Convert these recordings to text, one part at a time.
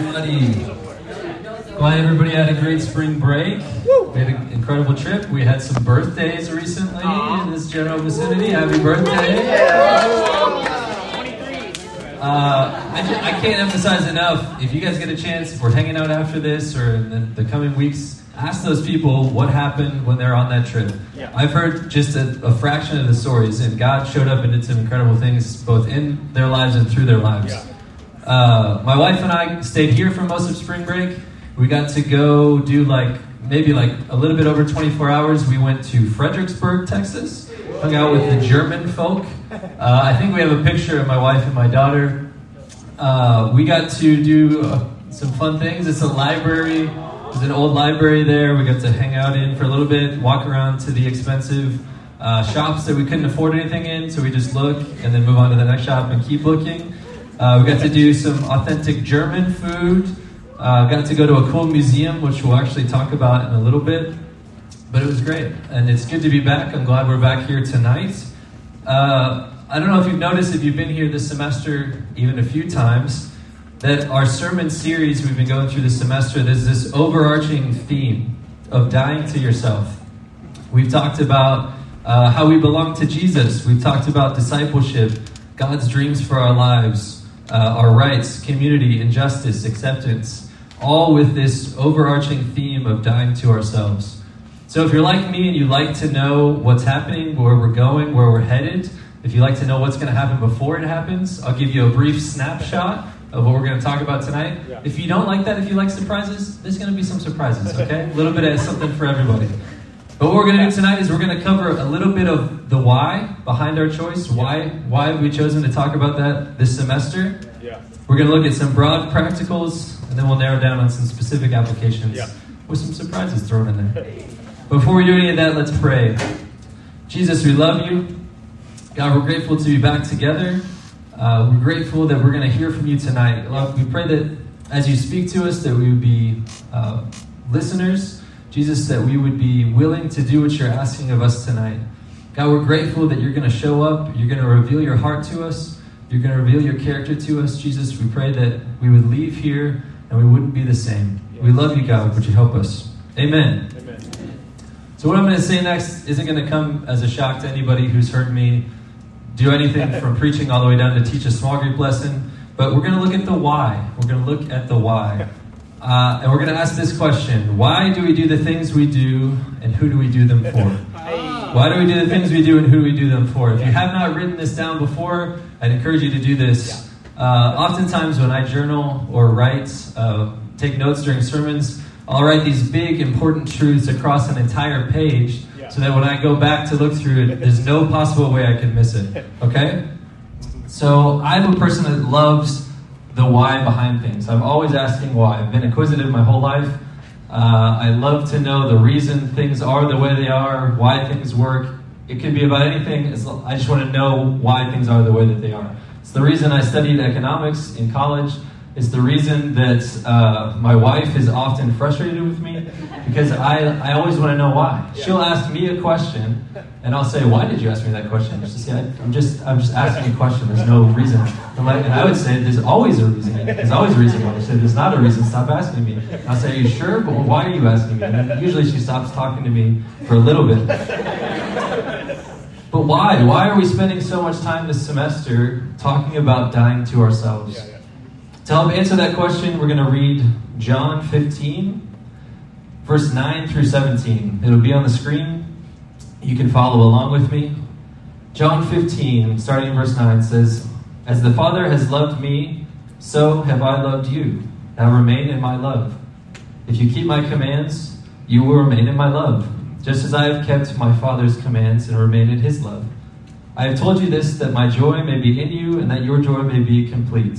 everybody. Glad everybody had a great spring break. We had an incredible trip. We had some birthdays recently in this general vicinity. Happy birthday! Uh, I, ju- I can't emphasize enough. If you guys get a chance, if we're hanging out after this or in the, the coming weeks, ask those people what happened when they're on that trip. Yeah. I've heard just a, a fraction of the stories, and God showed up and did some incredible things both in their lives and through their lives. Yeah. Uh, my wife and I stayed here for most of spring break. We got to go do like maybe like a little bit over 24 hours. We went to Fredericksburg, Texas, hung out with the German folk. Uh, I think we have a picture of my wife and my daughter. Uh, we got to do uh, some fun things. It's a library. There's an old library there. We got to hang out in for a little bit, walk around to the expensive uh, shops that we couldn't afford anything in, so we just look and then move on to the next shop and keep looking. Uh, we got to do some authentic German food. Uh, got to go to a cool museum, which we'll actually talk about in a little bit. But it was great, and it's good to be back. I'm glad we're back here tonight. Uh, I don't know if you've noticed, if you've been here this semester even a few times, that our sermon series we've been going through this semester, there's this overarching theme of dying to yourself. We've talked about uh, how we belong to Jesus. We've talked about discipleship, God's dreams for our lives, uh, our rights, community, injustice, acceptance, all with this overarching theme of dying to ourselves. So if you're like me and you like to know what's happening, where we're going, where we're headed, if you like to know what's going to happen before it happens, I'll give you a brief snapshot of what we're going to talk about tonight. Yeah. If you don't like that, if you like surprises, there's going to be some surprises, okay? A little bit of something for everybody. But what we're going to do tonight is we're going to cover a little bit of the why behind our choice. Why why have we chosen to talk about that this semester? Yeah. We're going to look at some broad practicals, and then we'll narrow down on some specific applications Yeah. with some surprises thrown in there. Before we do any of that, let's pray. Jesus, we love you. God, we're grateful to be back together. Uh, we're grateful that we're going to hear from you tonight. Lord, we pray that as you speak to us, that we would be uh, listeners. Jesus, that we would be willing to do what you're asking of us tonight. God, we're grateful that you're going to show up. You're going to reveal your heart to us. You're going to reveal your character to us. Jesus, we pray that we would leave here and we wouldn't be the same. We love you, God. Would you help us? Amen. Amen. So, what I'm going to say next isn't going to come as a shock to anybody who's heard me do anything from preaching all the way down to teach a small group lesson, but we're going to look at the why. We're going to look at the why. Uh, and we're going to ask this question Why do we do the things we do, and who do we do them for? Why do we do the things we do, and who do we do them for? If you have not written this down before, I'd encourage you to do this. Uh, oftentimes, when I journal or write, uh, take notes during sermons, I'll write these big, important truths across an entire page so that when I go back to look through it, there's no possible way I can miss it. Okay? So I'm a person that loves the why behind things. I'm always asking why. I've been inquisitive my whole life. Uh, I love to know the reason things are the way they are, why things work. It could be about anything. Lo- I just want to know why things are the way that they are. It's the reason I studied economics in college. It's the reason that uh, my wife is often frustrated with me because I, I always want to know why. She'll ask me a question, and I'll say, "Why did you ask me that question?" She'll say, "I'm just I'm just asking a question. There's no reason." I'm like, and I would say, "There's always a reason. There's always a reason why." She said, "There's not a reason. Stop asking me." I'll say, "Are you sure? But why are you asking me?" And usually she stops talking to me for a little bit. But why? Why are we spending so much time this semester talking about dying to ourselves? Yeah, yeah. To help answer that question, we're going to read John 15, verse 9 through 17. It'll be on the screen. You can follow along with me. John 15, starting in verse 9, says, As the Father has loved me, so have I loved you. Now remain in my love. If you keep my commands, you will remain in my love, just as I have kept my Father's commands and remain in his love. I have told you this that my joy may be in you and that your joy may be complete.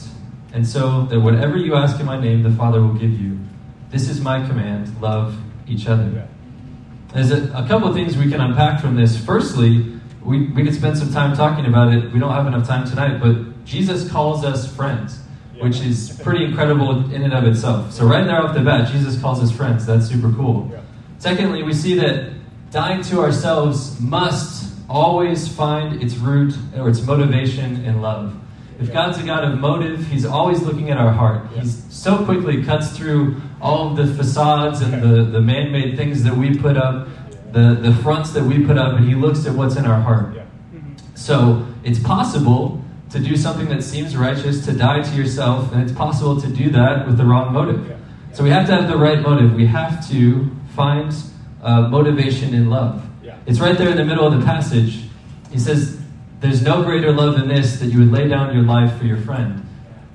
And so that whatever you ask in my name, the Father will give you. This is my command love each other. There's a, a couple of things we can unpack from this. Firstly, we, we could spend some time talking about it. We don't have enough time tonight, but Jesus calls us friends, which is pretty incredible in and of itself. So, right there off the bat, Jesus calls us friends. That's super cool. Secondly, we see that dying to ourselves must always find its root or its motivation in love. If God's a God of motive, He's always looking at our heart. He so quickly cuts through all of the facades and the, the man made things that we put up, the, the fronts that we put up, and He looks at what's in our heart. So it's possible to do something that seems righteous, to die to yourself, and it's possible to do that with the wrong motive. So we have to have the right motive. We have to find uh, motivation in love. It's right there in the middle of the passage. He says, There's no greater love than this that you would lay down your life for your friend.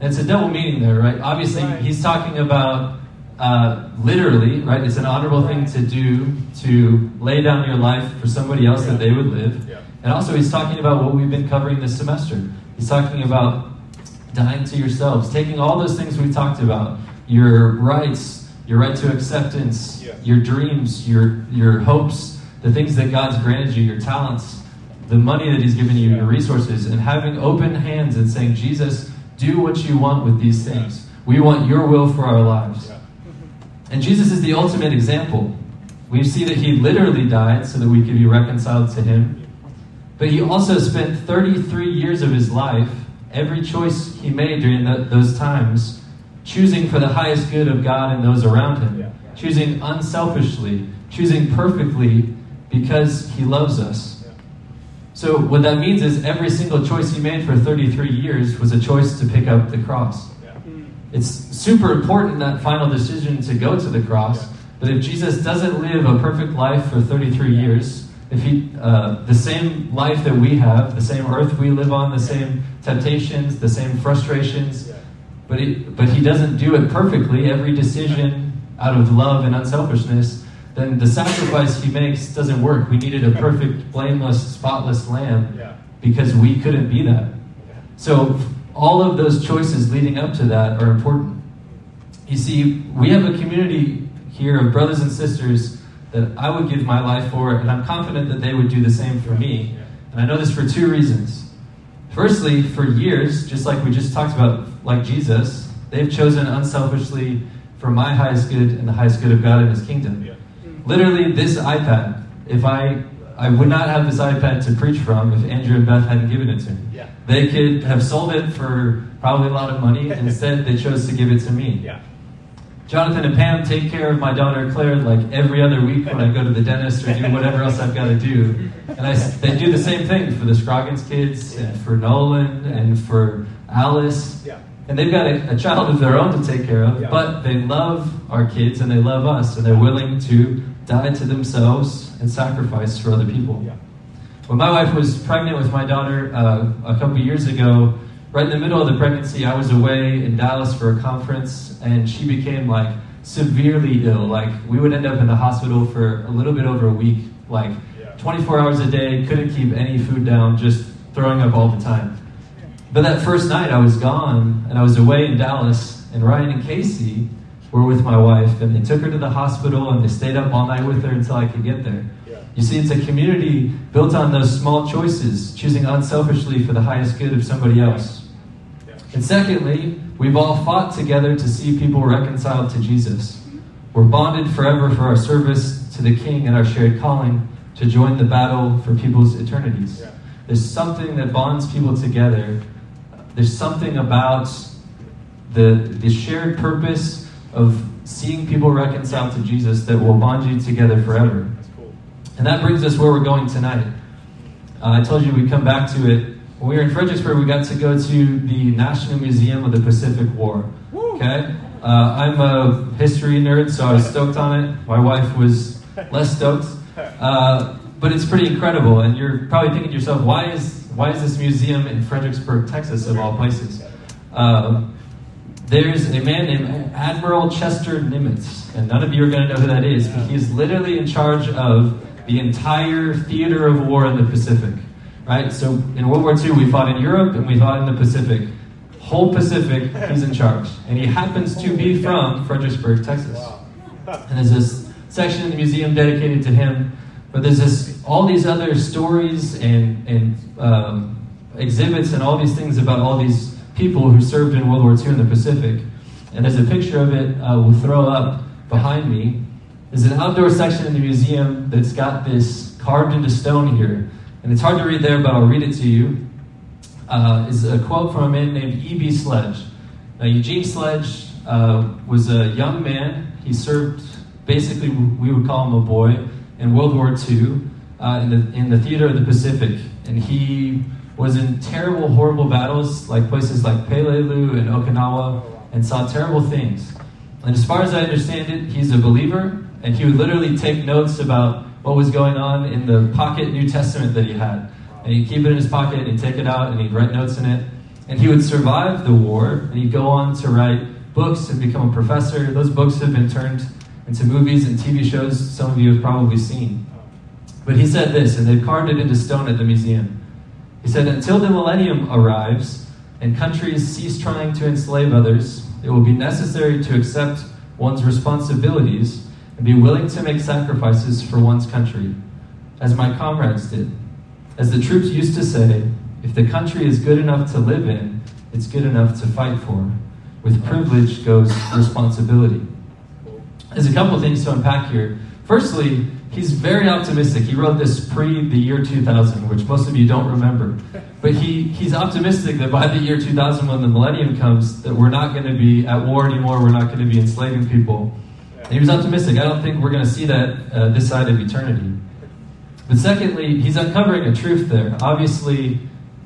And it's a double meaning there, right? Obviously, Right. he's talking about uh, literally, right? It's an honorable thing to do to lay down your life for somebody else that they would live. Yeah. And also, he's talking about what we've been covering this semester. He's talking about dying to yourselves, taking all those things we've talked about your rights, your right to acceptance, Yeah. your dreams, your, your hopes, the things that God's granted you, your talents, the money that He's given you, your resources, and having open hands and saying, Jesus, do what you want with these things. We want your will for our lives. And Jesus is the ultimate example. We see that he literally died so that we could be reconciled to him. But he also spent 33 years of his life, every choice he made during that, those times, choosing for the highest good of God and those around him. Yeah. Choosing unselfishly, choosing perfectly because he loves us. Yeah. So, what that means is every single choice he made for 33 years was a choice to pick up the cross. Yeah. It's super important that final decision to go to the cross. Yeah. But if Jesus doesn't live a perfect life for 33 years, if he uh, the same life that we have, the same earth we live on, the same temptations, the same frustrations, Yeah. but he, but he doesn't do it perfectly. Every decision out of love and unselfishness, then the sacrifice he makes doesn't work. We needed a perfect, blameless, spotless lamb Yeah. because we couldn't be that. Yeah. So all of those choices leading up to that are important. You see, we have a community here of brothers and sisters that I would give my life for, and I'm confident that they would do the same for me. Yeah. And I know this for two reasons. Firstly, for years, just like we just talked about, like Jesus, they've chosen unselfishly for my highest good and the highest good of God and His kingdom. Literally, this iPad, if I I would not have this iPad to preach from if Andrew and Beth hadn't given it to me. Yeah. They could have sold it for probably a lot of money. Instead, they chose to give it to me. Yeah. Jonathan and Pam take care of my daughter Claire like every other week when I go to the dentist or do whatever else I've got to do. And I, they do the same thing for the Scroggins kids and for Nolan and for Alice. Yeah. And they've got a, a child of their own to take care of, Yeah. but they love our kids and they love us and they're willing to die to themselves and sacrifice for other people. Yeah. When my wife was pregnant with my daughter uh, a couple years ago, right in the middle of the pregnancy, I was away in Dallas for a conference, and she became like severely ill. Like we would end up in the hospital for a little bit over a week, like Yeah. 24 hours a day, couldn't keep any food down, just throwing up all the time. But that first night, I was gone, and I was away in Dallas, and Ryan and Casey were with my wife, and they took her to the hospital, and they stayed up all night with her until I could get there. Yeah. You see, it's a community built on those small choices, choosing unselfishly for the highest good of somebody else. Yeah. And secondly, we've all fought together to see people reconciled to Jesus. We're bonded forever for our service to the King and our shared calling to join the battle for people's eternities. Yeah. There's something that bonds people together. There's something about the, the shared purpose of seeing people reconciled to Jesus that will bond you together forever. Cool. And that brings us where we're going tonight. Uh, I told you we'd come back to it. When we were in Fredericksburg, we got to go to the National Museum of the Pacific War. Okay? Uh, I'm a history nerd, so I was stoked on it. My wife was less stoked. Uh, but it's pretty incredible, and you're probably thinking to yourself, why is, why is this museum in Fredericksburg, Texas, of all places? Um, there's a man named Admiral Chester Nimitz, and none of you are going to know who that is, but he is literally in charge of the entire theater of war in the Pacific. Right? So in World War II, we fought in Europe and we fought in the Pacific. whole Pacific, he's in charge. And he happens to be from Fredericksburg, Texas. And there's this section in the museum dedicated to him, but there's this all these other stories and, and um, exhibits and all these things about all these people who served in World War II in the Pacific. And there's a picture of it uh, we'll throw up behind me. There's an outdoor section in the museum that's got this carved into stone here. And it's hard to read there, but I'll read it to you. Uh, is a quote from a man named E.B. Sledge. Now, Eugene Sledge uh, was a young man. He served, basically, we would call him a boy, in World War II uh, in, the, in the theater of the Pacific. And he was in terrible, horrible battles, like places like Peleliu and Okinawa, and saw terrible things. And as far as I understand it, he's a believer, and he would literally take notes about what was going on in the pocket New Testament that he had and he'd keep it in his pocket and he'd take it out and he'd write notes in it. And he would survive the war and he'd go on to write books and become a professor. Those books have been turned into movies and TV shows some of you have probably seen. But he said this, and they've carved it into stone at the museum. He said, Until the millennium arrives and countries cease trying to enslave others, it will be necessary to accept one's responsibilities and be willing to make sacrifices for one's country, as my comrades did. As the troops used to say, if the country is good enough to live in, it's good enough to fight for. With privilege goes responsibility. There's a couple things to unpack here. Firstly, he's very optimistic. He wrote this pre the year 2000, which most of you don't remember. But he, he's optimistic that by the year 2000, when the millennium comes, that we're not going to be at war anymore, we're not going to be enslaving people. And he was optimistic. I don't think we're going to see that uh, this side of eternity. But secondly, he's uncovering a truth there. Obviously,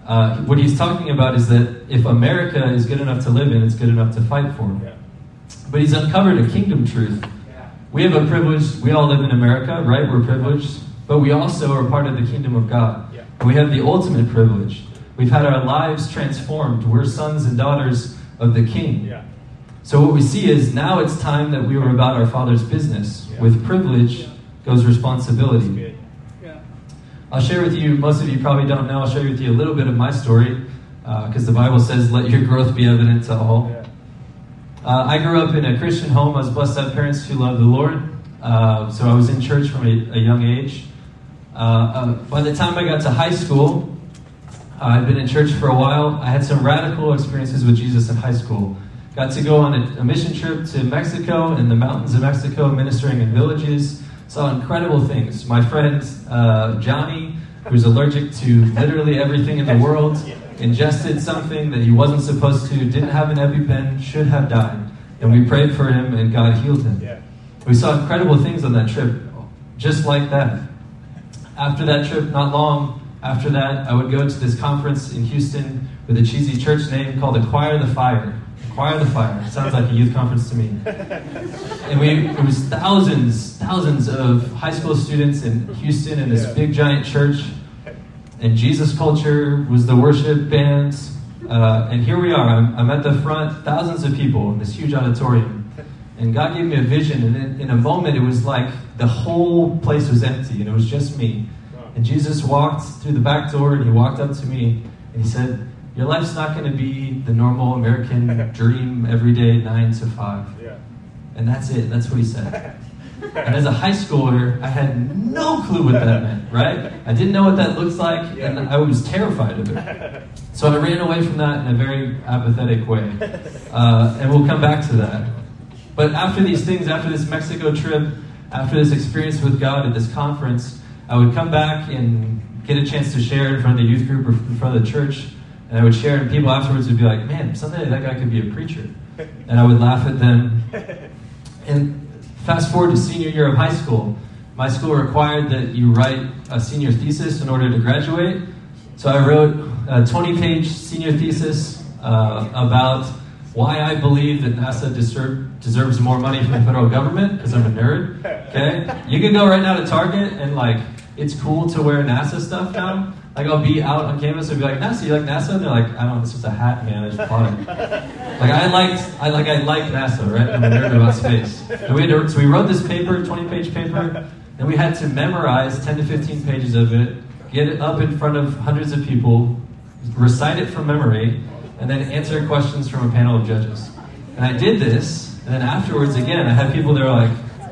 uh, what he's talking about is that if America is good enough to live in, it's good enough to fight for. Yeah. But he's uncovered a kingdom truth. Yeah. We have a privilege, we all live in America, right? We're privileged. But we also are part of the kingdom of God. Yeah. We have the ultimate privilege. We've had our lives transformed. We're sons and daughters of the King. Yeah. So what we see is now it's time that we were about our Father's business. With privilege goes responsibility. I'll share with you, most of you probably don't know, I'll share with you a little bit of my story because uh, the Bible says, let your growth be evident to all. Uh, I grew up in a Christian home. I was blessed to have parents who loved the Lord. Uh, so I was in church from a, a young age. Uh, uh, by the time I got to high school, uh, I'd been in church for a while. I had some radical experiences with Jesus in high school. Got to go on a, a mission trip to Mexico, in the mountains of Mexico, ministering in villages saw incredible things. My friend uh, Johnny, who's allergic to literally everything in the world, ingested something that he wasn't supposed to, didn't have an EpiPen, should have died. And we prayed for him, and God healed him. We saw incredible things on that trip, just like that. After that trip, not long after that, I would go to this conference in Houston with a cheesy church name called Acquire the Fire. Acquire the Fire. Sounds like a youth conference to me. And we, it was thousands, thousands of high school students in Houston in this big giant church. And Jesus Culture was the worship bands. Uh, and here we are. I'm, I'm, at the front, thousands of people in this huge auditorium. And God gave me a vision. And in, in a moment, it was like the whole place was empty and it was just me. And Jesus walked through the back door and he walked up to me and he said, your life's not going to be the normal American dream every day, nine to five. Yeah. And that's it. That's what he said. and as a high schooler, I had no clue what that meant, right? I didn't know what that looks like, and I was terrified of it. So I ran away from that in a very apathetic way. Uh, and we'll come back to that. But after these things, after this Mexico trip, after this experience with God at this conference, I would come back and get a chance to share in front of the youth group or in front of the church. And I would share, and people afterwards would be like, man, someday that guy could be a preacher. And I would laugh at them. And fast forward to senior year of high school. My school required that you write a senior thesis in order to graduate. So I wrote a 20 page senior thesis uh, about why I believe that NASA deserve, deserves more money from the federal government, because I'm a nerd. Okay? You can go right now to Target and, like, it's cool to wear NASA stuff now. Like I'll be out on campus and be like, NASA, you like NASA? And they're like, I don't know, it's just a hat, man. I just bought it. like I liked, I like, I like NASA, right? I'm a nerd about space. And we to, so we wrote this paper, 20 page paper, and we had to memorize 10 to 15 pages of it, get it up in front of hundreds of people, recite it from memory, and then answer questions from a panel of judges. And I did this, and then afterwards, again, I had people that were like,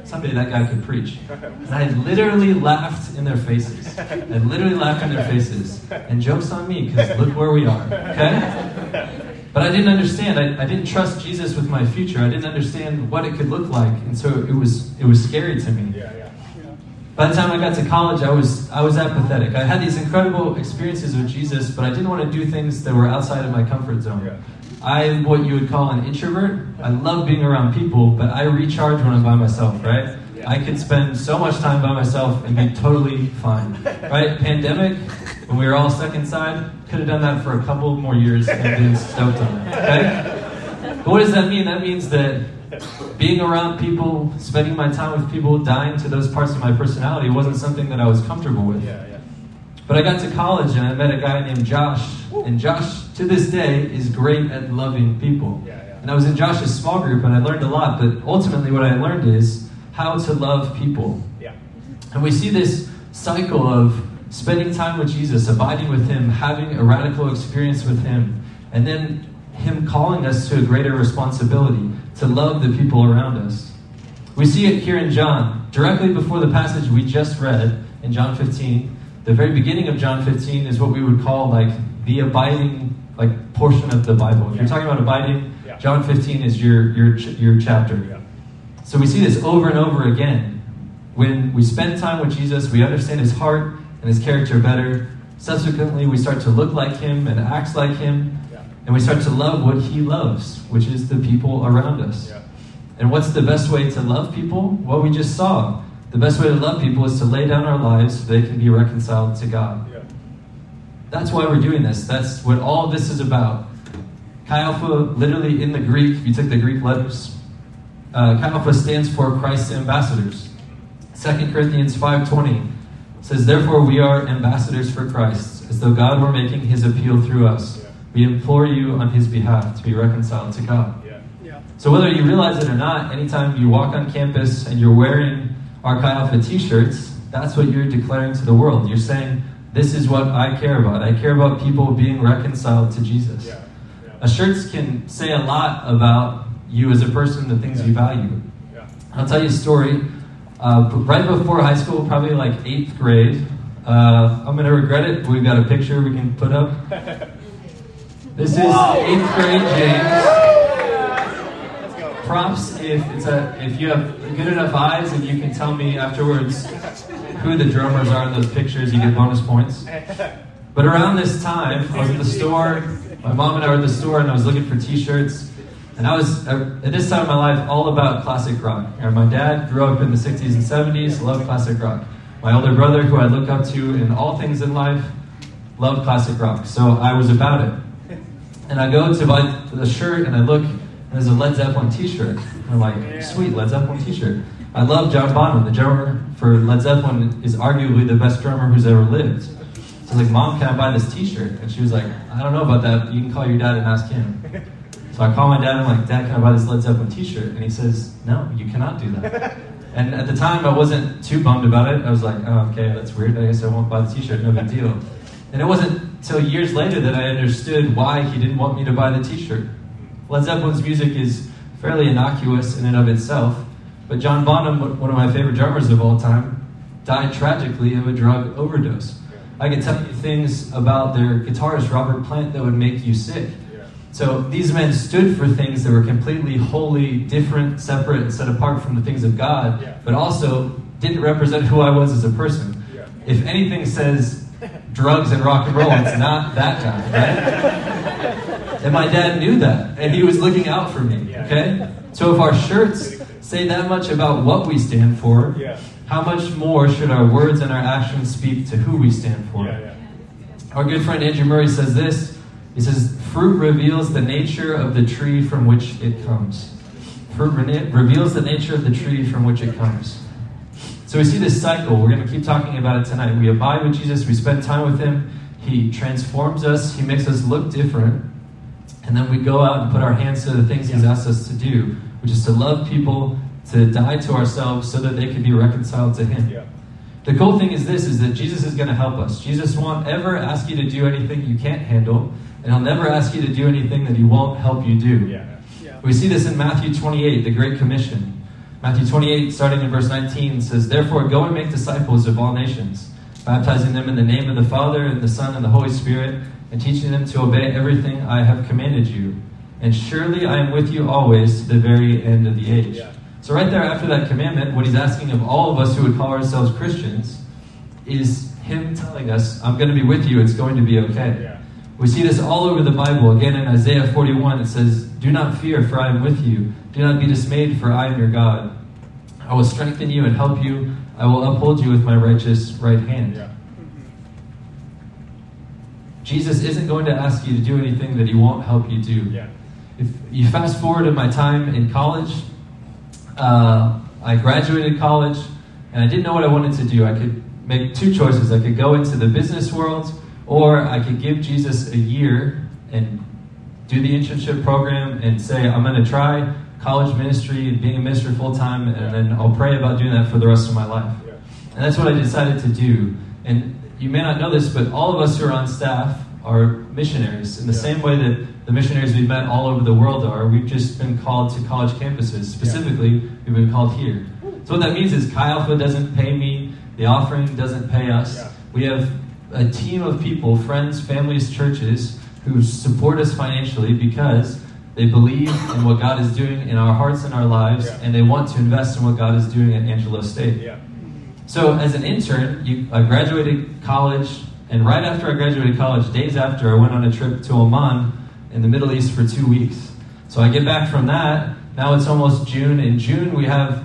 someday that guy could preach. And I literally laughed in their faces. I literally laughed in their faces. And joke's on me, because look where we are, okay? But I didn't understand. I, I didn't trust Jesus with my future. I didn't understand what it could look like. And so it was, it was scary to me. By the time I got to college, I was, I was apathetic. I had these incredible experiences with Jesus, but I didn't want to do things that were outside of my comfort zone. Yeah. I'm what you would call an introvert. I love being around people, but I recharge when I'm by myself, right? Yeah. I could spend so much time by myself and be totally fine, right? Pandemic, when we were all stuck inside, could have done that for a couple more years and been stoked on it, okay? But what does that mean? That means that being around people, spending my time with people, dying to those parts of my personality wasn't something that I was comfortable with. Yeah, yeah. But I got to college and I met a guy named Josh. And Josh, to this day, is great at loving people. Yeah, yeah. And I was in Josh's small group and I learned a lot. But ultimately, what I learned is how to love people. Yeah. And we see this cycle of spending time with Jesus, abiding with Him, having a radical experience with Him, and then Him calling us to a greater responsibility to love the people around us. We see it here in John, directly before the passage we just read in John 15. The very beginning of John 15 is what we would call like the abiding like portion of the Bible. If you're talking about abiding, Yeah. John 15 is your your your chapter. Yeah. So we see this over and over again. When we spend time with Jesus, we understand his heart and his character better. Subsequently, we start to look like him and act like him, Yeah. And we start to love what he loves, which is the people around us. Yeah. And what's the best way to love people? Well, we just saw. The best way to love people is to lay down our lives so they can be reconciled to God. Yeah. That's why we're doing this. That's what all this is about. Chi Alpha, literally in the Greek, if you took the Greek letters, uh, Chi Alpha stands for Christ's ambassadors. 2 Corinthians 5.20 says, Therefore we are ambassadors for Christ, as though God were making his appeal through us. Yeah. We implore you on his behalf to be reconciled to God. Yeah. Yeah. So whether you realize it or not, anytime you walk on campus and you're wearing our Chi Alpha t-shirts, that's what you're declaring to the world. You're saying, this is what I care about. I care about people being reconciled to Jesus. Yeah. Yeah. A shirts can say a lot about you as a person, the things you value. Yeah. I'll tell you a story. Uh, right before high school, probably like eighth grade, uh, I'm going to regret it. We've got a picture we can put up. This is eighth grade James props if it's a if you have good enough eyes and you can tell me afterwards who the drummers are in those pictures, you get bonus points. But around this time, I was at the store. My mom and I were at the store, and I was looking for T-shirts. And I was uh, at this time of my life all about classic rock. And my dad grew up in the '60s and '70s, loved classic rock. My older brother, who I look up to in all things in life, loved classic rock. So I was about it. And I go to buy the shirt, and I look, and there's a Led Zeppelin T-shirt. And I'm like, sweet, Led Zeppelin T-shirt. I love John Bonham, the drummer for Led Zeppelin is arguably the best drummer who's ever lived. So I was like, Mom, can I buy this T-shirt? And she was like, I don't know about that. You can call your dad and ask him. So I call my dad. And I'm like, Dad, can I buy this Led Zeppelin T-shirt? And he says, No, you cannot do that. And at the time, I wasn't too bummed about it. I was like, Oh, okay, that's weird. I guess I won't buy the T-shirt. No big deal. And it wasn't until years later that I understood why he didn't want me to buy the T-shirt. Led Zeppelin's music is fairly innocuous in and of itself, but John Bonham, one of my favorite drummers of all time, died tragically of a drug overdose. I could tell you things about their guitarist Robert Plant that would make you sick. So these men stood for things that were completely wholly different, separate, and set apart from the things of God, but also didn't represent who I was as a person. If anything says drugs and rock and roll, it's not that guy, right? And my dad knew that, and he was looking out for me, okay? So if our shirts say that much about what we stand for, how much more should our words and our actions speak to who we stand for? Our good friend Andrew Murray says this. He says, Fruit reveals the nature of the tree from which it comes. Fruit re- reveals the nature of the tree from which it comes. So we see this cycle. We're going to keep talking about it tonight. We abide with Jesus, we spend time with Him, He transforms us, He makes us look different, and then we go out and put our hands to the things He's asked us to do, which is to love people, to die to ourselves so that they can be reconciled to Him. Yeah. The cool thing is this is that Jesus is going to help us. Jesus won't ever ask you to do anything you can't handle, and and He'll never ask you to do anything that He won't help you do. Yeah. We see this in Matthew 28, the Great Commission. Matthew 28, starting in verse 19, says, Therefore, go and make disciples of all nations, baptizing them in the name of the Father, and the Son, and the Holy Spirit, and teaching them to obey everything I have commanded you. And surely I am with you always to the very end of the age. Yeah. So, right there after that commandment, what he's asking of all of us who would call ourselves Christians is him telling us, I'm going to be with you, it's going to be okay. Yeah. We see this all over the Bible. Again, in Isaiah 41, it says, Do not fear, for I am with you. Do not be dismayed, for I am your God. I will strengthen you and help you. I will uphold you with my righteous right hand. Yeah. Jesus isn't going to ask you to do anything that he won't help you do. Yeah. If you fast forward to my time in college, uh, I graduated college and I didn't know what I wanted to do. I could make two choices. I could go into the business world or I could give Jesus a year and do the internship program and say, I'm going to try college ministry and being a minister full time, and then I'll pray about doing that for the rest of my life. Yeah. And that's what I decided to do. And you may not know this, but all of us who are on staff are missionaries in the Yeah. same way that the missionaries we've met all over the world are. We've just been called to college campuses. Specifically, we've been called here. So what that means is Chi Alpha doesn't pay me, the offering doesn't pay us. Yeah. We have a team of people, friends, families, churches, who support us financially because they believe in what God is doing in our hearts and our lives, Yeah. and they want to invest in what God is doing at Angelo State. Yeah. So, as an intern, you, I graduated college, and right after I graduated college, days after, I went on a trip to Oman in the Middle East for two weeks. So, I get back from that. Now it's almost June. In June, we have,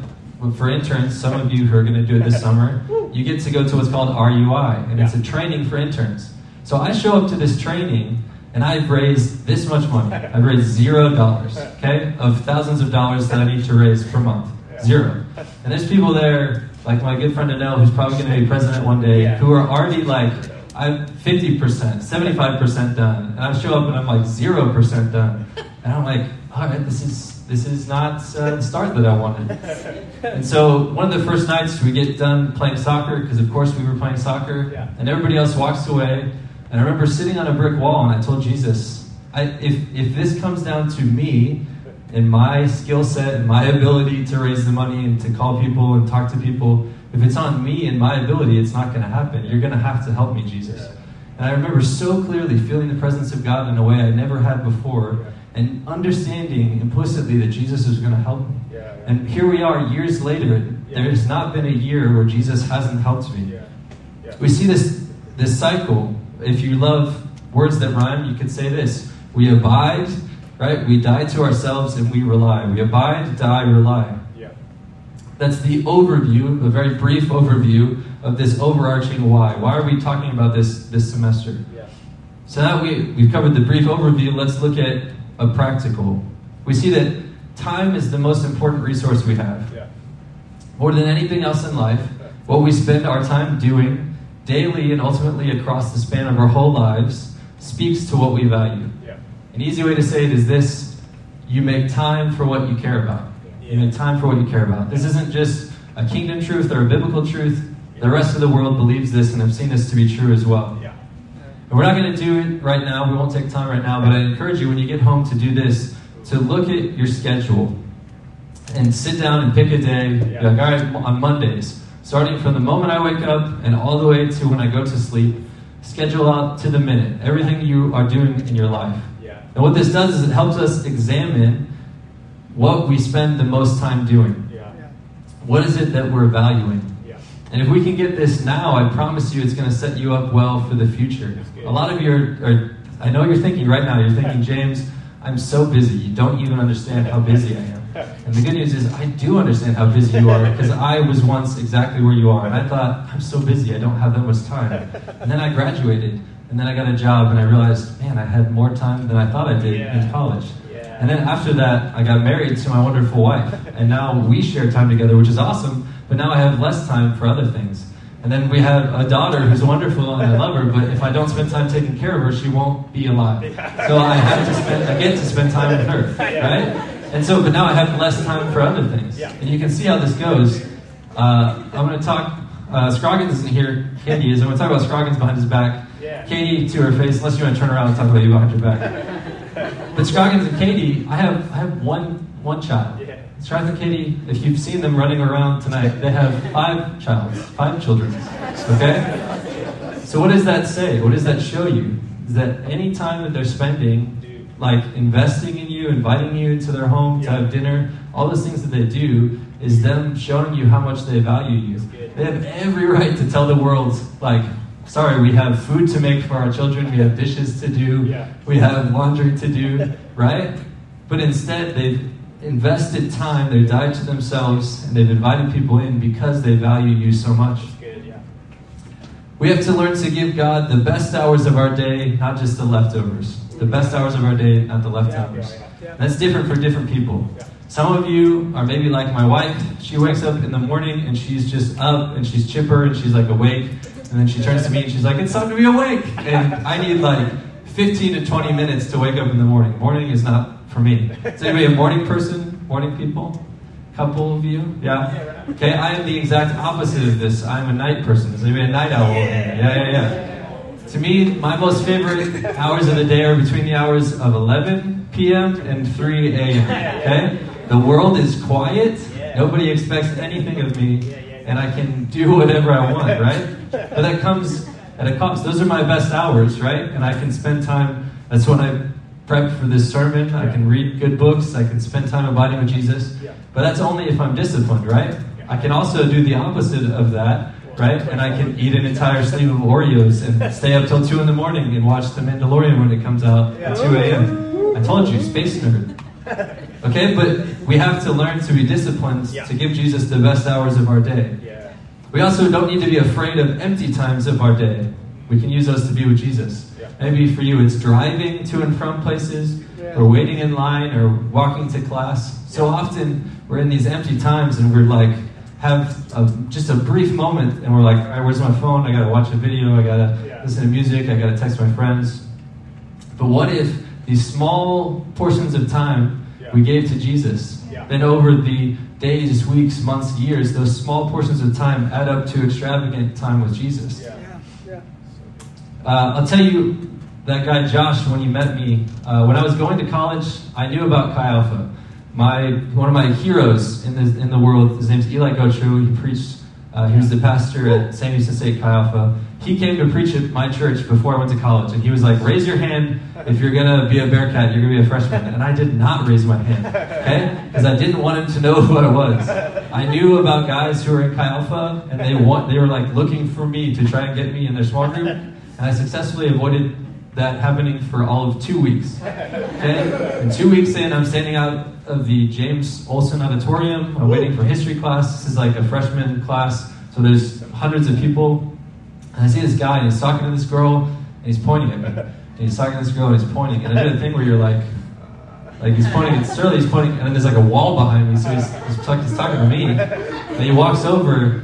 for interns, some of you who are going to do it this summer, you get to go to what's called RUI, and it's a training for interns. So, I show up to this training, and I've raised this much money. I've raised zero dollars, okay, of thousands of dollars that I need to raise per month. Zero. And there's people there, like my good friend Anel, who's probably going to be president one day, Yeah. who are already like, I'm 50%, 75% done. And I show up and I'm like 0% done. And I'm like, all right, this is this is not uh, the start that I wanted. And so one of the first nights we get done playing soccer, because of course we were playing soccer, Yeah. and everybody else walks away. And I remember sitting on a brick wall and I told Jesus, I, if, if this comes down to me and my skill set and my ability to raise the money and to call people and talk to people, if it's on me and my ability, it's not going to happen. You're going to have to help me, Jesus. And I remember so clearly feeling the presence of God in a way I never had before. And understanding implicitly that Jesus is going to help me. Yeah. yeah. And here we are years later. Yeah. There's not been a year where Jesus hasn't helped me. We see this this cycle. If you love words that rhyme, you could say this: We abide, right? We die to ourselves and we rely. We abide, die, rely. Yeah. That's the overview, a very brief overview of this overarching why. Why are we talking about this this semester? Yeah. So now we, we've covered the brief overview, let's look at a practical. We see that time is the most important resource we have. Yeah. More than anything else in life, what we spend our time doing daily and ultimately across the span of our whole lives speaks to what we value. Yeah. An easy way to say it is this you make time for what you care about. You make time for what you care about. This isn't just a kingdom truth or a biblical truth. The rest of the world believes this and I've seen this to be true as well. Yeah. And we're not going to do it right now. We won't take time right now, but I encourage you when you get home to do this to look at your schedule and sit down and pick a day. Be Yeah. Like, all right, on Mondays, starting from the moment I wake up and all the way to when I go to sleep, schedule out to the minute everything you are doing in your life. Yeah. And what this does is it helps us examine what we spend the most time doing. Yeah. What is it that we're valuing? And if we can get this now, I promise you it's going to set you up well for the future. A lot of you are, are, I know you're thinking right now, you're thinking, James, I'm so busy. You don't even understand how busy I am. And the good news is, I do understand how busy you are because I was once exactly where you are. And I thought, I'm so busy, I don't have that much time. And then I graduated, and then I got a job, and I realized, man, I had more time than I thought I did Yeah. in college. Yeah. And then after that, I got married to my wonderful wife. And now we share time together, which is awesome. But now I have less time for other things. And then we have a daughter who's wonderful and I love her, but if I don't spend time taking care of her, she won't be alive. So I have to spend, I get to spend time with her, right? And so, but now I have less time for other things. And you can see how this goes. Uh, I'm going to talk, uh, Scroggins isn't here, Katie is. I'm going to talk about Scroggins behind his back. Katie to her face, unless you want to turn around and talk about you behind your back. But Scroggins and Katie, I have I have one one child. Scroggins and Katie, if you've seen them running around tonight, they have five childs, five children. Okay? So what does that say? What does that show you? Is that any time that they're spending like investing in you, inviting you into their home to have dinner, all those things that they do is them showing you how much they value you. They have every right to tell the world, like, sorry, we have food to make for our children, we have dishes to do, we have laundry to do, right? But instead, they've invested time, they've died to themselves, and they've invited people in because they value you so much. Good, yeah. We have to learn to give God the best hours of our day, not just the leftovers. The best hours of our day, not the leftovers. Yeah. That's different for different people. Some of you are maybe like my wife. She wakes up in the morning and she's just up and she's chipper and she's like awake. And then she turns to me and she's like, It's time to be awake. And I need like 15 to 20 minutes to wake up in the morning. Morning is not for me. Is anybody a morning person? Morning people? Couple of you? Yeah? Okay, I am the exact opposite of this. I'm a night person. Is anybody a night owl? Yeah, yeah, yeah. To me, my most favorite hours of the day are between the hours of 11 p.m. and 3 a.m. Okay? The world is quiet. Nobody expects anything of me, and I can do whatever I want, right? But that comes at a cost. Those are my best hours, right? And I can spend time. That's when I prep for this sermon. I can read good books. I can spend time abiding with Jesus. But that's only if I'm disciplined, right? I can also do the opposite of that, right? And I can eat an entire sleeve of Oreos and stay up till 2 in the morning and watch The Mandalorian when it comes out at 2 a.m. I told you, space nerd. Okay, but we have to learn to be disciplined Yeah. to give Jesus the best hours of our day. Yeah. We also don't need to be afraid of empty times of our day. We can use those to be with Jesus. Yeah. Maybe for you it's driving to and from places, or waiting in line, or walking to class. So often we're in these empty times and we're like, have a, just a brief moment and we're like, all right, where's my phone? I gotta watch a video, I gotta Yeah. listen to music, I gotta text my friends. But what if these small portions of time Yeah. we gave to Jesus? Yeah. Then over the days, weeks, months, years, those small portions of time add up to extravagant time with Jesus. Yeah. Uh, I'll tell you, that guy Josh, when he met me, uh, when I was going to college, I knew about Chi Alpha. My one of my heroes in the in the world, his name's Eli Gotru. He preached. Uh, he was the pastor at Sam Houston State Chi Alpha. He came to preach at my church before I went to college, and he was like, "Raise your hand if you're gonna be a Bearcat. You're gonna be a freshman." And I did not raise my hand, okay, because I didn't want him to know what it was. I knew about guys who were in Chi Alpha, and they want they were like looking for me to try and get me in their small group, and I successfully avoided that happening for all of two weeks. Okay? And two weeks in, I'm standing out of the James Olson Auditorium. I'm waiting for history class. This is like a freshman class, so there's hundreds of people. And I see this guy, and he's talking to this girl, and he's pointing at me. And he's talking to this girl, and he's pointing. And I did a thing where you're like, like he's pointing at Shirley, he's pointing, and then there's like a wall behind me, so he's, he's, he's talking to me. And he walks over,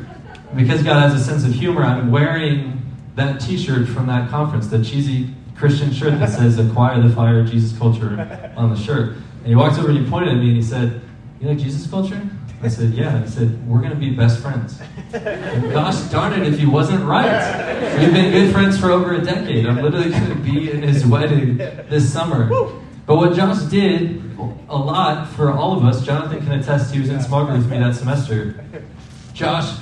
because God has a sense of humor, I'm wearing that t-shirt from that conference, the cheesy Christian shirt that says "Acquire the Fire Jesus Culture" on the shirt. And he walked over and he pointed at me and he said, "You like Jesus Culture?" I said, "Yeah." He said, "We're gonna be best friends." And gosh darn it, if he wasn't right. We've been good friends for over a decade. I'm literally gonna be in his wedding this summer. But what Josh did a lot for all of us, Jonathan can attest. He was in small group with me that semester. Josh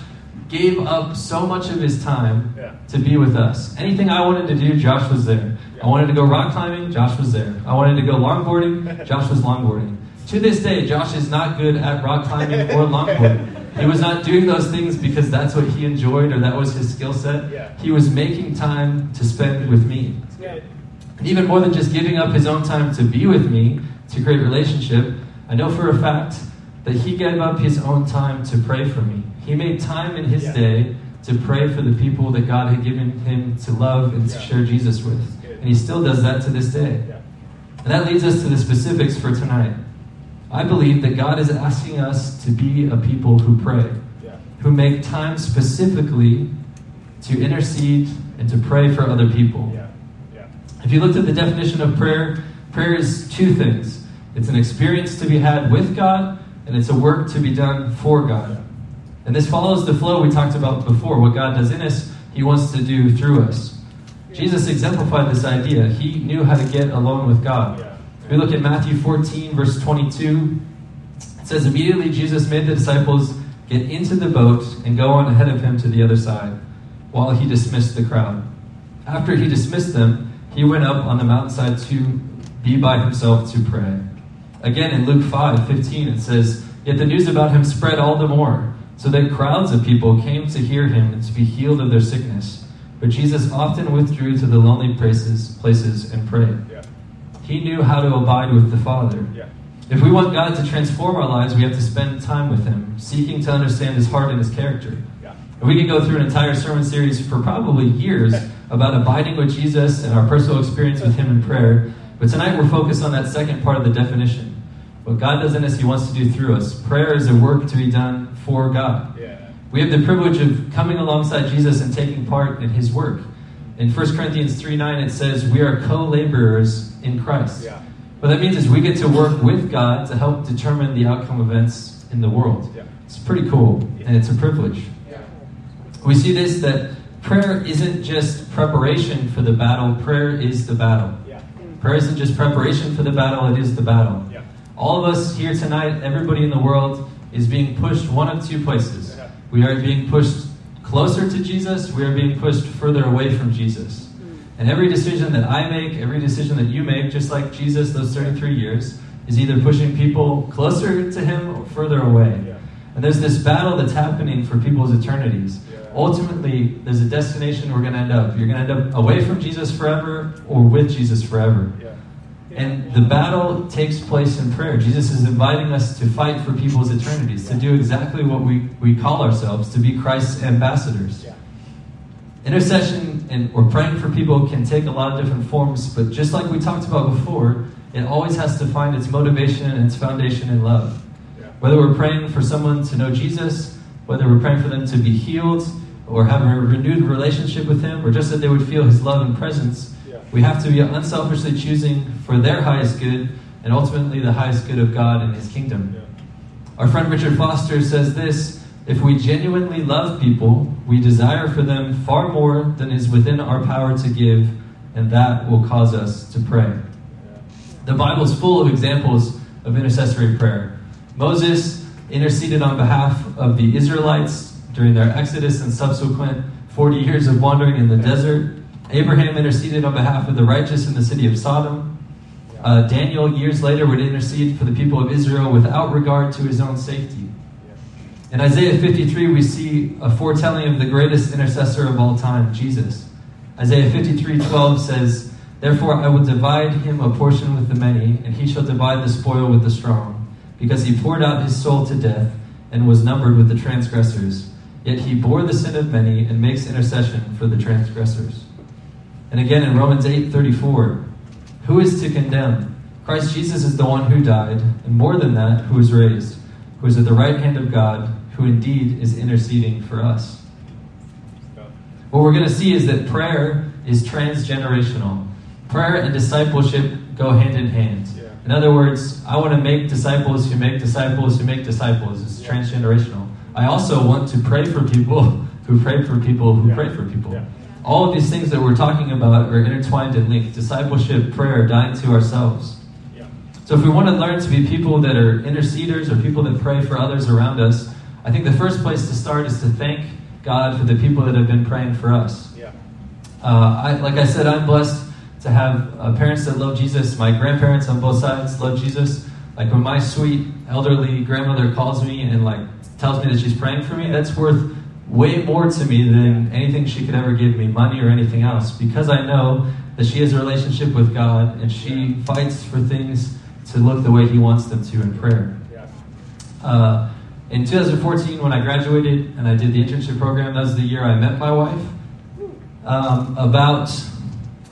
gave up so much of his time Yeah. to be with us. Anything I wanted to do, Josh was there. I wanted to go rock climbing, Josh was there. I wanted to go longboarding, Josh was longboarding. To this day, Josh is not good at rock climbing or longboarding. He was not doing those things because that's what he enjoyed or that was his skill set. Yeah. He was making time to spend with me. And even more than just giving up his own time to be with me, to create relationship, I know for a fact that he gave up his own time to pray for me. He made time in his Yeah. day to pray for the people that God had given him to love and to share Jesus with. And he still does that to this day. Yeah. And that leads us to the specifics for tonight. I believe that God is asking us to be a people who pray, Yeah. who make time specifically to intercede and to pray for other people. Yeah. Yeah. If you looked at the definition of prayer, prayer is two things it's an experience to be had with God, and it's a work to be done for God. And this follows the flow we talked about before. What God does in us, He wants to do through us. Jesus exemplified this idea. He knew how to get alone with God. Yeah. We look at Matthew 14, verse 22. It says, Immediately Jesus made the disciples get into the boat and go on ahead of him to the other side, while he dismissed the crowd. After he dismissed them, he went up on the mountainside to be by himself to pray. Again, in Luke 5 15, it says, Yet the news about him spread all the more, so that crowds of people came to hear him and to be healed of their sickness. But Jesus often withdrew to the lonely places, places and prayed. Yeah. He knew how to abide with the Father. Yeah. If we want God to transform our lives, we have to spend time with Him, seeking to understand His heart and His character. Yeah. And we could go through an entire sermon series for probably years about abiding with Jesus and our personal experience with Him in prayer. But tonight we're focused on that second part of the definition. What God does in us, He wants to do through us. Prayer is a work to be done for God. Yeah. We have the privilege of coming alongside Jesus and taking part in His work. In 1 Corinthians 3 9, it says, We are co laborers in Christ. Yeah. What that means is we get to work with God to help determine the outcome of events in the world. Yeah. It's pretty cool, and it's a privilege. Yeah. We see this that prayer isn't just preparation for the battle, prayer is the battle. Yeah. Prayer isn't just preparation for the battle, it is the battle. Yeah. All of us here tonight, everybody in the world, is being pushed one of two places. Yeah. We are being pushed closer to Jesus, we are being pushed further away from Jesus. Hmm. And every decision that I make, every decision that you make, just like Jesus those 33 years, is either pushing people closer to Him or further away. Yeah. And there's this battle that's happening for people's eternities. Yeah. Ultimately, there's a destination we're going to end up. You're going to end up away from Jesus forever or with Jesus forever. Yeah. And the battle takes place in prayer. Jesus is inviting us to fight for people's eternities, to do exactly what we, we call ourselves, to be Christ's ambassadors. Yeah. Intercession and or praying for people can take a lot of different forms, but just like we talked about before, it always has to find its motivation and its foundation in love. Yeah. Whether we're praying for someone to know Jesus, whether we're praying for them to be healed, or have a renewed relationship with Him, or just that they would feel His love and presence, Yeah. we have to be unselfishly choosing for their highest good and ultimately the highest good of God and His kingdom. Yeah. Our friend Richard Foster says this If we genuinely love people, we desire for them far more than is within our power to give, and that will cause us to pray. The Bible is full of examples of intercessory prayer. Moses interceded on behalf of the Israelites during their exodus and subsequent 40 years of wandering in the desert. Abraham interceded on behalf of the righteous in the city of Sodom. Uh, Daniel, years later, would intercede for the people of Israel without regard to his own safety. In Isaiah 53, we see a foretelling of the greatest intercessor of all time, Jesus. Isaiah 53 12 says, Therefore I will divide him a portion with the many, and he shall divide the spoil with the strong, because he poured out his soul to death and was numbered with the transgressors. Yet he bore the sin of many and makes intercession for the transgressors. And again in Romans 8 34, who is to condemn? Christ Jesus is the one who died, and more than that, who is raised, who is at the right hand of God, who indeed is interceding for us. What we're going to see is that prayer is transgenerational. Prayer and discipleship go hand in hand. Yeah. In other words, I want to make disciples who make disciples who make disciples. It's Yeah. transgenerational. I also want to pray for people who pray for people who Yeah. pray for people. Yeah. All of these things that we're talking about are intertwined and linked. Discipleship, prayer, dying to ourselves. Yeah. So if we want to learn to be people that are interceders or people that pray for others around us, I think the first place to start is to thank God for the people that have been praying for us. Yeah. Uh, I, like I said, I'm blessed to have uh, parents that love Jesus. My grandparents on both sides love Jesus. Like when my sweet elderly grandmother calls me and like tells me that she's praying for me, that's worth way more to me than anything she could ever give me, money or anything else, because I know that she has a relationship with God and she fights for things to look the way He wants them to in prayer. Uh, in 2014, when I graduated and I did the internship program, that was the year I met my wife. Um, about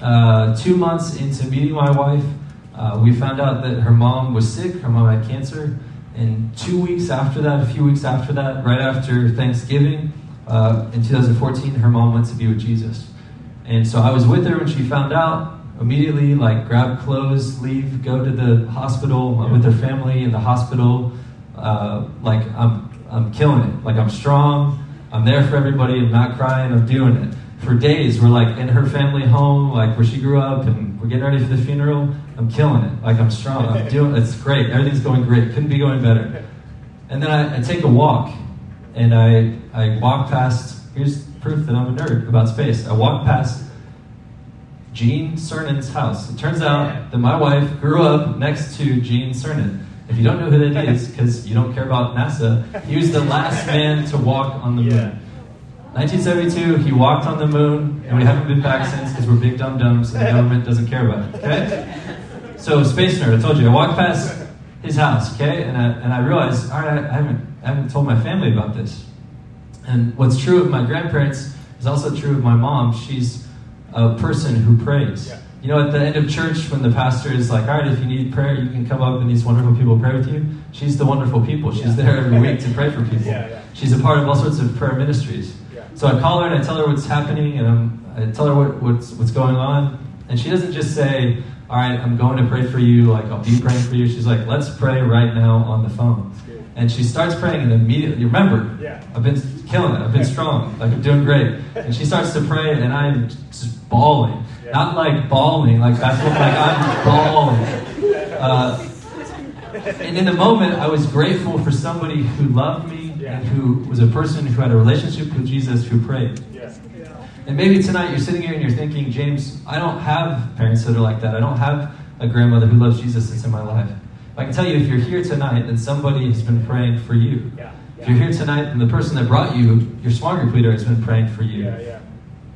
uh, two months into meeting my wife, uh, we found out that her mom was sick. Her mom had cancer. And two weeks after that, a few weeks after that, right after Thanksgiving, uh, in 2014, her mom went to be with Jesus. And so I was with her when she found out. Immediately, like, grab clothes, leave, go to the hospital I'm with her family in the hospital. Uh, like, I'm, I'm killing it. Like, I'm strong. I'm there for everybody. I'm not crying. I'm doing it. for days. We're like in her family home, like where she grew up, and we're getting ready for the funeral. I'm killing it. Like I'm strong. I'm doing. It's great. Everything's going great. Couldn't be going better. And then I, I take a walk, and I I walk past. Here's proof that I'm a nerd about space. I walk past Gene Cernan's house. It turns out that my wife grew up next to Gene Cernan. If you don't know who that is, because you don't care about NASA, he was the last man to walk on the moon. Yeah. 1972, he walked on the moon, and we haven't been back since because we're big dum dums and the government doesn't care about it. Okay? So, space nerd, I told you, I walked past his house, okay, and I, and I realized, all right, I haven't, I haven't told my family about this. And what's true of my grandparents is also true of my mom. She's a person who prays. Yeah. You know, at the end of church, when the pastor is like, all right, if you need prayer, you can come up and these wonderful people pray with you. She's the wonderful people. She's Yeah. there every week to pray for people. Yeah, yeah. She's a part of all sorts of prayer ministries. So I call her and I tell her what's happening and I'm, I tell her what, what's, what's going on. And she doesn't just say, all right, I'm going to pray for you, like I'll be praying for you. She's like, let's pray right now on the phone. And she starts praying and immediately, remember, Yeah. I've been killing it. I've been strong. Like I'm doing great. And she starts to pray, and I'm just bawling. Yeah. Not like bawling, like that's what like I'm bawling. Uh, and in the moment, I was grateful for somebody who loved me Yeah. and who was a person who had a relationship with Jesus who prayed. Yeah. And maybe tonight you're sitting here and you're thinking, James, I don't have parents that are like that. I don't have a grandmother who loves Jesus that's in my life. I can tell you, if you're here tonight, then somebody has been praying for you. Yeah. If you're here tonight and the person that brought you, your small group leader, has been praying for you. Yeah. Yeah.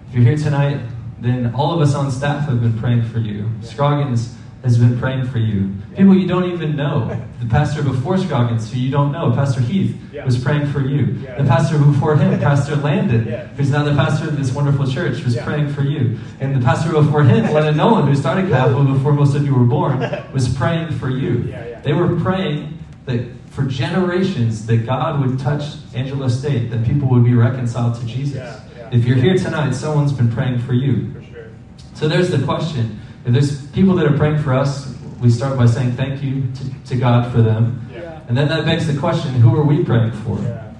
If you're here tonight, then all of us on staff have been praying for you. Scroggins has been praying for you. People you don't even know. The pastor before Scroggins, who you don't know, Pastor Heath, Yeah. was praying for you. Yeah. The pastor before him, Pastor Landon, Yeah. who's now the pastor of this wonderful church, was praying for you. And the pastor before him, Lennon Nolan, who started Capital before most of you were born, was praying for you. They were praying that for generations that God would touch Angelo State, that people would be reconciled to Jesus. If you're here tonight, someone's been praying for you. For sure. So there's the question. If there's people that are praying for us, we start by saying thank you to, to God for them. Yeah. And then that begs the question who are we praying for? Yeah.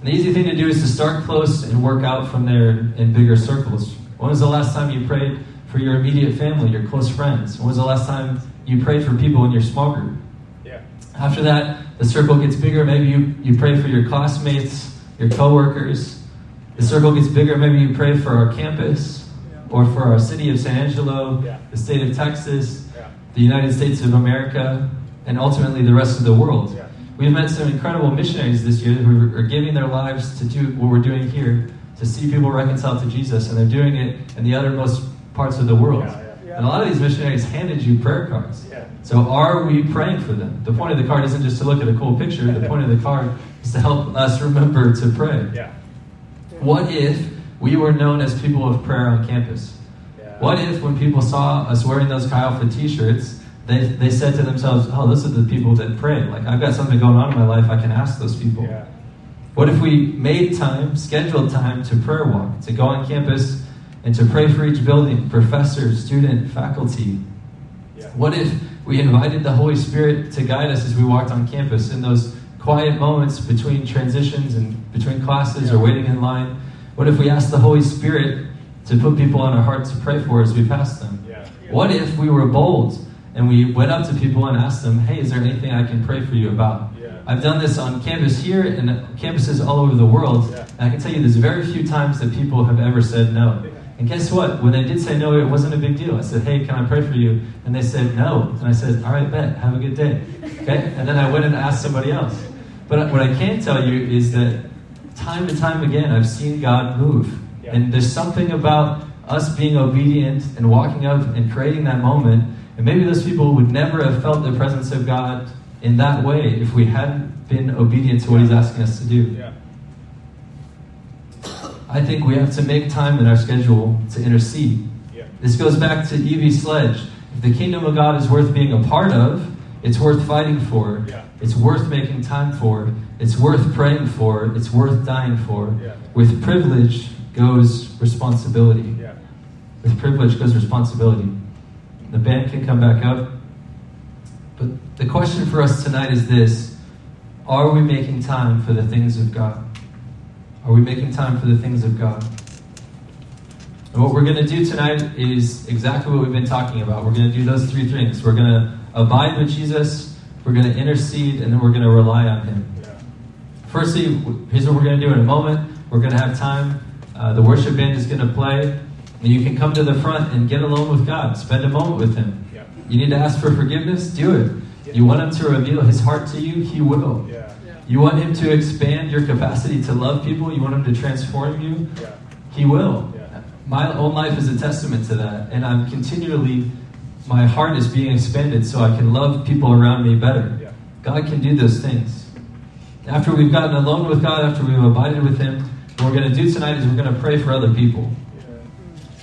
And the easy thing to do is to start close and work out from there in bigger circles. When was the last time you prayed for your immediate family, your close friends? When was the last time you prayed for people in your small group? Yeah. After that, the circle gets bigger. Maybe you, you pray for your classmates, your coworkers. The circle gets bigger. Maybe you pray for our campus or for our city of San Angelo, Yeah. The state of Texas, Yeah. the United States of America, and ultimately the rest of the world. Yeah. We've met some incredible missionaries this year who are giving their lives to do what we're doing here, to see people reconciled to Jesus, and they're doing it in the uttermost parts of the world. Yeah. And a lot of these missionaries handed you prayer cards. So are we praying for them? The point of the card isn't just to look at a cool picture. The point of the card is to help us remember to pray. What if we were known as people of prayer on campus? Yeah. What if when people saw us wearing those Chi Alpha t-shirts, they, they said to themselves, oh, those are the people that pray. Like, I've got something going on in my life, I can ask those people. Yeah. What if we made time, scheduled time to prayer walk, to go on campus and to pray for each building, professor, student, faculty? Yeah. What if we invited the Holy Spirit to guide us as we walked on campus in those quiet moments between transitions and between classes or waiting in line? What if we asked the Holy Spirit to put people on our hearts to pray for as we pass them? Yeah. What if we were bold and we went up to people and asked them, hey, is there anything I can pray for you about? Yeah. I've done this on campus here and campuses all over the world, and I can tell you there's very few times that people have ever said no. And guess what? When they did say no, it wasn't a big deal. I said, hey, can I pray for you? And they said no. And I said, all right, bet. Have a good day. Okay? And then I went and asked somebody else. But what I can tell you is that time and time again, I've seen God move. Yeah. And there's something about us being obedient and walking up and creating that moment. And maybe those people would never have felt the presence of God in that way if we hadn't been obedient to what He's asking us to do. Yeah. I think we have to make time in our schedule to intercede. Yeah. This goes back to Evie Sledge. If the kingdom of God is worth being a part of, it's worth fighting for. Yeah. It's worth making time for. It's worth praying for. It's worth dying for. Yeah. With privilege goes responsibility. Yeah. With privilege goes responsibility. The band can come back up. But the question for us tonight is this Are we making time for the things of God? Are we making time for the things of God? And what we're going to do tonight is exactly what we've been talking about. We're going to do those three things. We're going to abide with Jesus, we're going to intercede, and then we're going to rely on Him. Firstly, here's what we're going to do in a moment. We're going to have time. Uh, the worship band is going to play. And you can come to the front and get alone with God. Spend a moment with Him. Yeah. You need to ask for forgiveness? Do it. You want Him to reveal His heart to you? He will. Yeah. You want Him to expand your capacity to love people? You want Him to transform you? Yeah. He will. Yeah. My own life is a testament to that. And I'm continually, my heart is being expanded so I can love people around me better. Yeah. God can do those things. After we've gotten alone with God, after we've abided with Him, what we're going to do tonight is we're going to pray for other people.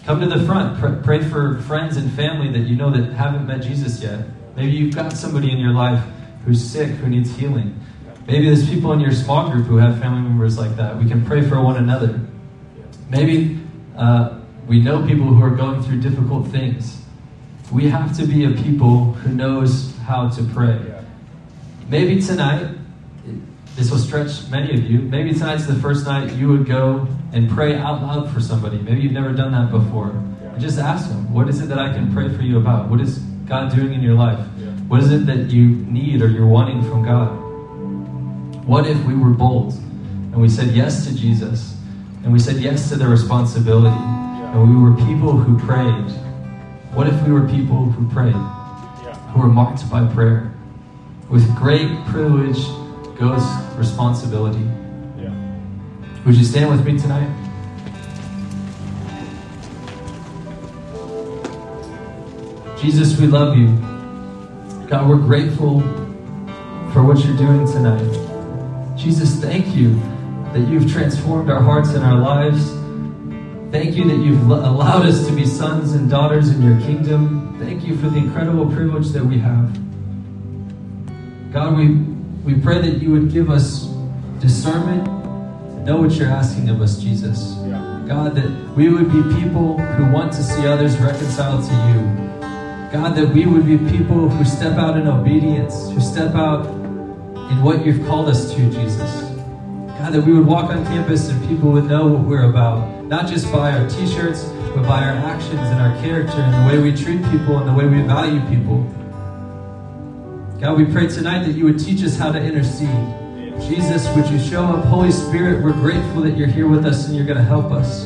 Come to the front. Pr- pray for friends and family that you know that haven't met Jesus yet. Maybe you've got somebody in your life who's sick, who needs healing. Maybe there's people in your small group who have family members like that. We can pray for one another. Maybe uh, we know people who are going through difficult things. We have to be a people who knows how to pray. Maybe tonight, this will stretch many of you. Maybe tonight's the first night you would go and pray out loud for somebody. Maybe you've never done that before. And just ask them, what is it that I can pray for you about? What is God doing in your life? What is it that you need or you're wanting from God? What if we were bold and we said yes to Jesus and we said yes to the responsibility and we were people who prayed? What if we were people who prayed, who were marked by prayer? With great privilege goes responsibility. Yeah. Would you stand with me tonight? Jesus, we love you. God, we're grateful for what you're doing tonight. Jesus, thank you that you've transformed our hearts and our lives. Thank you that you've allowed us to be sons and daughters in your kingdom. Thank you for the incredible privilege that we have. God, we, we pray that you would give us discernment to know what you're asking of us, Jesus. Yeah. God, that we would be people who want to see others reconciled to you. God, that we would be people who step out in obedience, who step out in what you've called us to, Jesus. God, that we would walk on campus and people would know what we're about, not just by our t shirts, but by our actions and our character and the way we treat people and the way we value people. God, we pray tonight that you would teach us how to intercede. Jesus, would you show up? Holy Spirit, we're grateful that you're here with us and you're going to help us.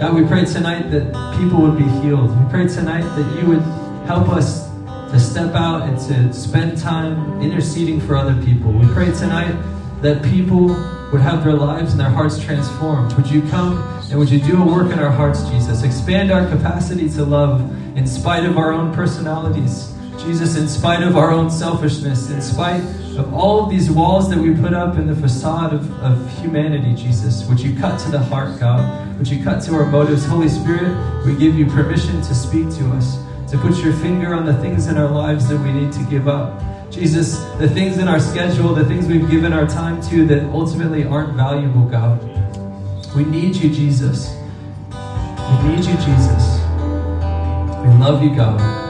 God, we pray tonight that people would be healed. We pray tonight that you would help us to step out and to spend time interceding for other people. We pray tonight that people would have their lives and their hearts transformed. Would you come and would you do a work in our hearts, Jesus? Expand our capacity to love in spite of our own personalities. Jesus, in spite of our own selfishness, in spite of all of these walls that we put up in the facade of, of humanity, Jesus, would you cut to the heart, God? Would you cut to our motives? Holy Spirit, we give you permission to speak to us, to put your finger on the things in our lives that we need to give up. Jesus, the things in our schedule, the things we've given our time to that ultimately aren't valuable, God. We need you, Jesus. We need you, Jesus. We love you, God.